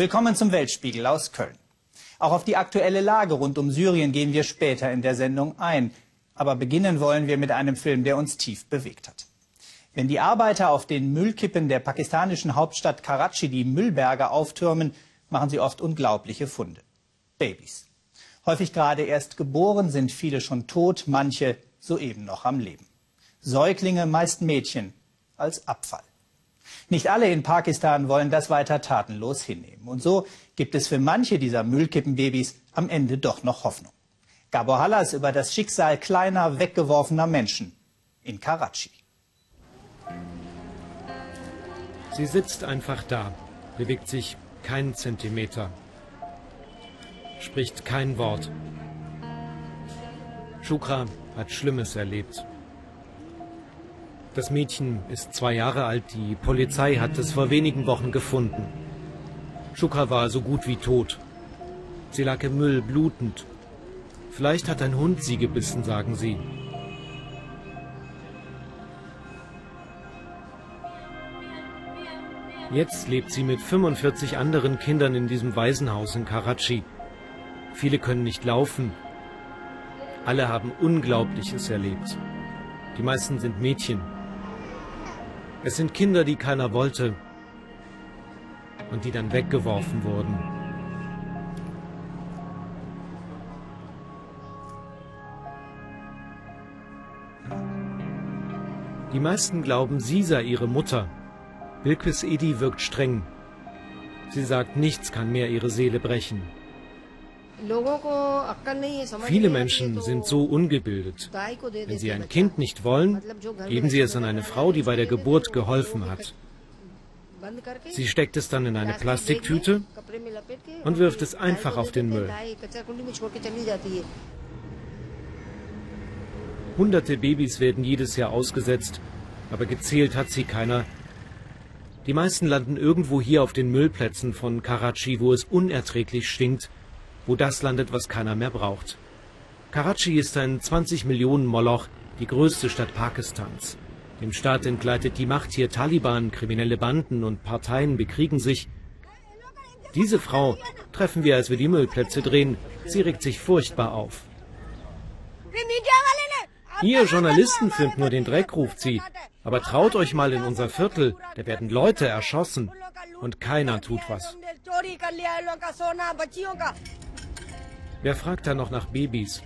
Willkommen zum Weltspiegel aus Köln. Auch auf die aktuelle Lage rund um Syrien gehen wir später in der Sendung ein. Aber beginnen wollen wir mit einem Film, der uns tief bewegt hat. Wenn die Arbeiter auf den Müllkippen der pakistanischen Hauptstadt Karachi die Müllberge auftürmen, machen sie oft unglaubliche Funde. Babys. Häufig gerade erst geboren, sind viele schon tot, manche soeben noch am Leben. Säuglinge, meist Mädchen, als Abfall. Nicht alle in Pakistan wollen das weiter tatenlos hinnehmen. Und so gibt es für manche dieser Müllkippenbabys am Ende doch noch Hoffnung. Gabor Hallas über das Schicksal kleiner, weggeworfener Menschen in Karachi. Sie sitzt einfach da, bewegt sich keinen Zentimeter, spricht kein Wort. Shukra hat Schlimmes erlebt. Das Mädchen ist zwei Jahre alt, die Polizei hat es vor wenigen Wochen gefunden. Shukra war so gut wie tot. Sie lag im Müll, blutend. Vielleicht hat ein Hund sie gebissen, sagen sie. Jetzt lebt sie mit 45 anderen Kindern in diesem Waisenhaus in Karachi. Viele können nicht laufen. Alle haben Unglaubliches erlebt. Die meisten sind Mädchen. Es sind Kinder, die keiner wollte und die dann weggeworfen wurden. Die meisten glauben, sie sei ihre Mutter. Bilquis Edi wirkt streng. Sie sagt, nichts kann mehr ihre Seele brechen. Viele Menschen sind so ungebildet. Wenn sie ein Kind nicht wollen, geben sie es an eine Frau, die bei der Geburt geholfen hat. Sie steckt es dann in eine Plastiktüte und wirft es einfach auf den Müll. Hunderte Babys werden jedes Jahr ausgesetzt, aber gezählt hat sie keiner, die meisten landen irgendwo hier auf den Müllplätzen von Karachi, wo es unerträglich stinkt, wo das landet, was keiner mehr braucht. Karachi ist ein 20 Millionen Moloch, die größte Stadt Pakistans. Dem Staat entgleitet die Macht hier Taliban, kriminelle Banden und Parteien bekriegen sich. Diese Frau treffen wir, als wir die Müllplätze drehen. Sie regt sich furchtbar auf. Ihr Journalisten filmt nur den Dreck, ruft sie. Aber traut euch mal in unser Viertel, da werden Leute erschossen und keiner tut was. Wer fragt da noch nach Babys?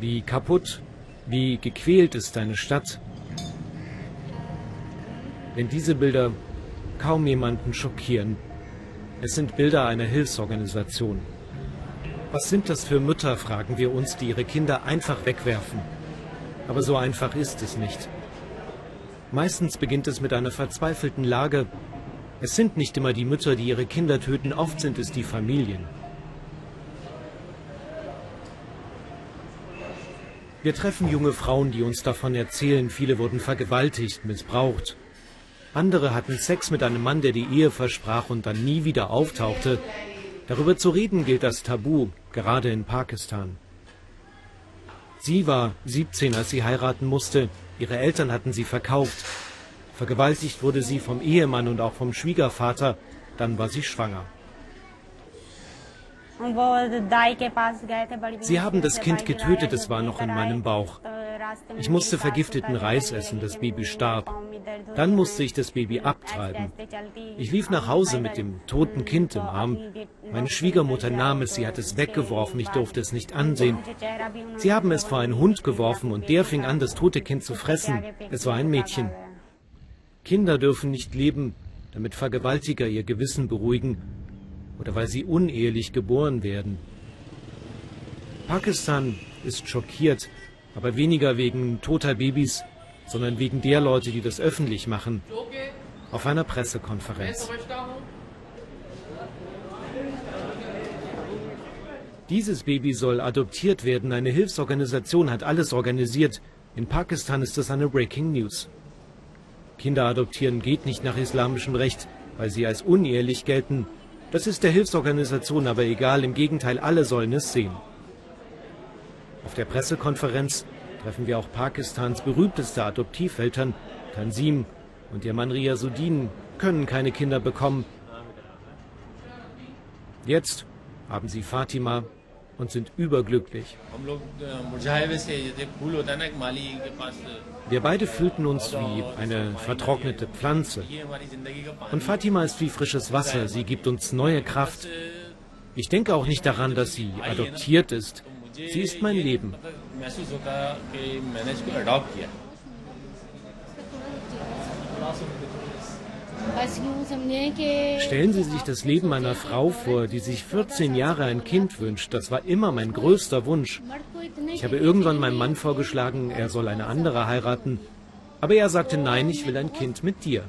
Wie kaputt, wie gequält ist deine Stadt? Wenn diese Bilder kaum jemanden schockieren, es sind Bilder einer Hilfsorganisation. Was sind das für Mütter, fragen wir uns, die ihre Kinder einfach wegwerfen? Aber so einfach ist es nicht. Meistens beginnt es mit einer verzweifelten Lage. Es sind nicht immer die Mütter, die ihre Kinder töten, oft sind es die Familien. Wir treffen junge Frauen, die uns davon erzählen, viele wurden vergewaltigt, missbraucht. Andere hatten Sex mit einem Mann, der die Ehe versprach und dann nie wieder auftauchte. Darüber zu reden gilt als Tabu, gerade in Pakistan. Sie war 17, als sie heiraten musste. Ihre Eltern hatten sie verkauft. Vergewaltigt wurde sie vom Ehemann und auch vom Schwiegervater. Dann war sie schwanger. Sie haben das Kind getötet, es war noch in meinem Bauch. Ich musste vergifteten Reis essen, das Baby starb. Dann musste ich das Baby abtreiben. Ich lief nach Hause mit dem toten Kind im Arm. Meine Schwiegermutter nahm es, sie hat es weggeworfen, ich durfte es nicht ansehen. Sie haben es vor einen Hund geworfen und der fing an, das tote Kind zu fressen. Es war ein Mädchen. Kinder dürfen nicht leben, damit Vergewaltiger ihr Gewissen beruhigen oder weil sie unehelich geboren werden. Pakistan ist schockiert, aber weniger wegen toter Babys, sondern wegen der Leute, die das öffentlich machen, auf einer Pressekonferenz. Dieses Baby soll adoptiert werden. Eine Hilfsorganisation hat alles organisiert. In Pakistan ist das eine Breaking News. Kinder adoptieren geht nicht nach islamischem Recht, weil sie als unehelich gelten. Das ist der Hilfsorganisation aber egal, im Gegenteil, alle sollen es sehen. Auf der Pressekonferenz treffen wir auch Pakistans berühmteste Adoptiveltern, Tansim und ihr Mann Riasuddin, können keine Kinder bekommen. Jetzt haben sie Fatima und sind überglücklich. Wir beide fühlten uns wie eine vertrocknete Pflanze. Und Fatima ist wie frisches Wasser, sie gibt uns neue Kraft. Ich denke auch nicht daran, dass sie adoptiert ist. Sie ist mein Leben. Stellen Sie sich das Leben einer Frau vor, die sich 14 Jahre ein Kind wünscht. Das war immer mein größter Wunsch. Ich habe irgendwann meinem Mann vorgeschlagen, er soll eine andere heiraten. Aber er sagte, nein, ich will ein Kind mit dir.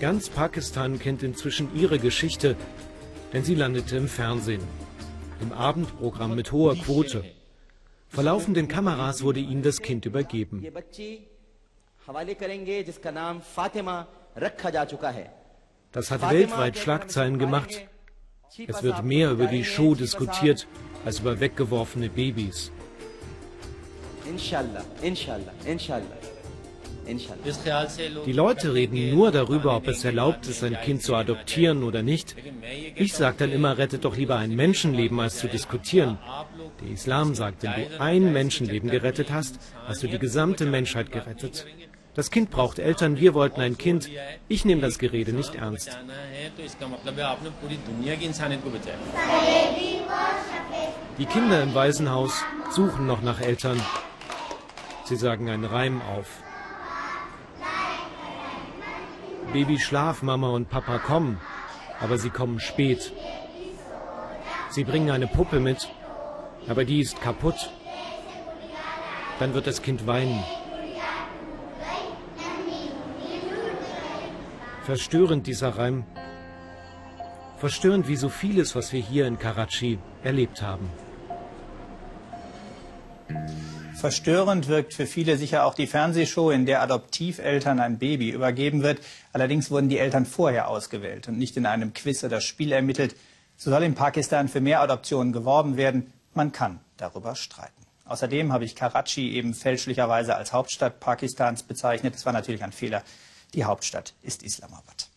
Ganz Pakistan kennt inzwischen ihre Geschichte, denn sie landete im Fernsehen. Im Abendprogramm mit hoher Quote. Vor laufenden Kameras wurde ihnen das Kind übergeben. Das hat weltweit Schlagzeilen gemacht. Es wird mehr über die Show diskutiert als über weggeworfene Babys. Die Leute reden nur darüber, ob es erlaubt ist, ein Kind zu adoptieren oder nicht. Ich sage dann immer, rettet doch lieber ein Menschenleben, als zu diskutieren. Der Islam sagt, wenn du ein Menschenleben gerettet hast, hast du die gesamte Menschheit gerettet. Das Kind braucht Eltern, wir wollten ein Kind. Ich nehme das Gerede nicht ernst. Die Kinder im Waisenhaus suchen noch nach Eltern. Sie sagen einen Reim auf. Baby schlaf, Mama und Papa kommen, aber sie kommen spät. Sie bringen eine Puppe mit, aber die ist kaputt. Dann wird das Kind weinen. Verstörend dieser Reim. Verstörend wie so vieles, was wir hier in Karachi erlebt haben. Verstörend wirkt für viele sicher auch die Fernsehshow, in der Adoptiveltern ein Baby übergeben wird. Allerdings wurden die Eltern vorher ausgewählt und nicht in einem Quiz oder Spiel ermittelt. So soll in Pakistan für mehr Adoptionen geworben werden. Man kann darüber streiten. Außerdem habe ich Karachi eben fälschlicherweise als Hauptstadt Pakistans bezeichnet. Das war natürlich ein Fehler. Die Hauptstadt ist Islamabad.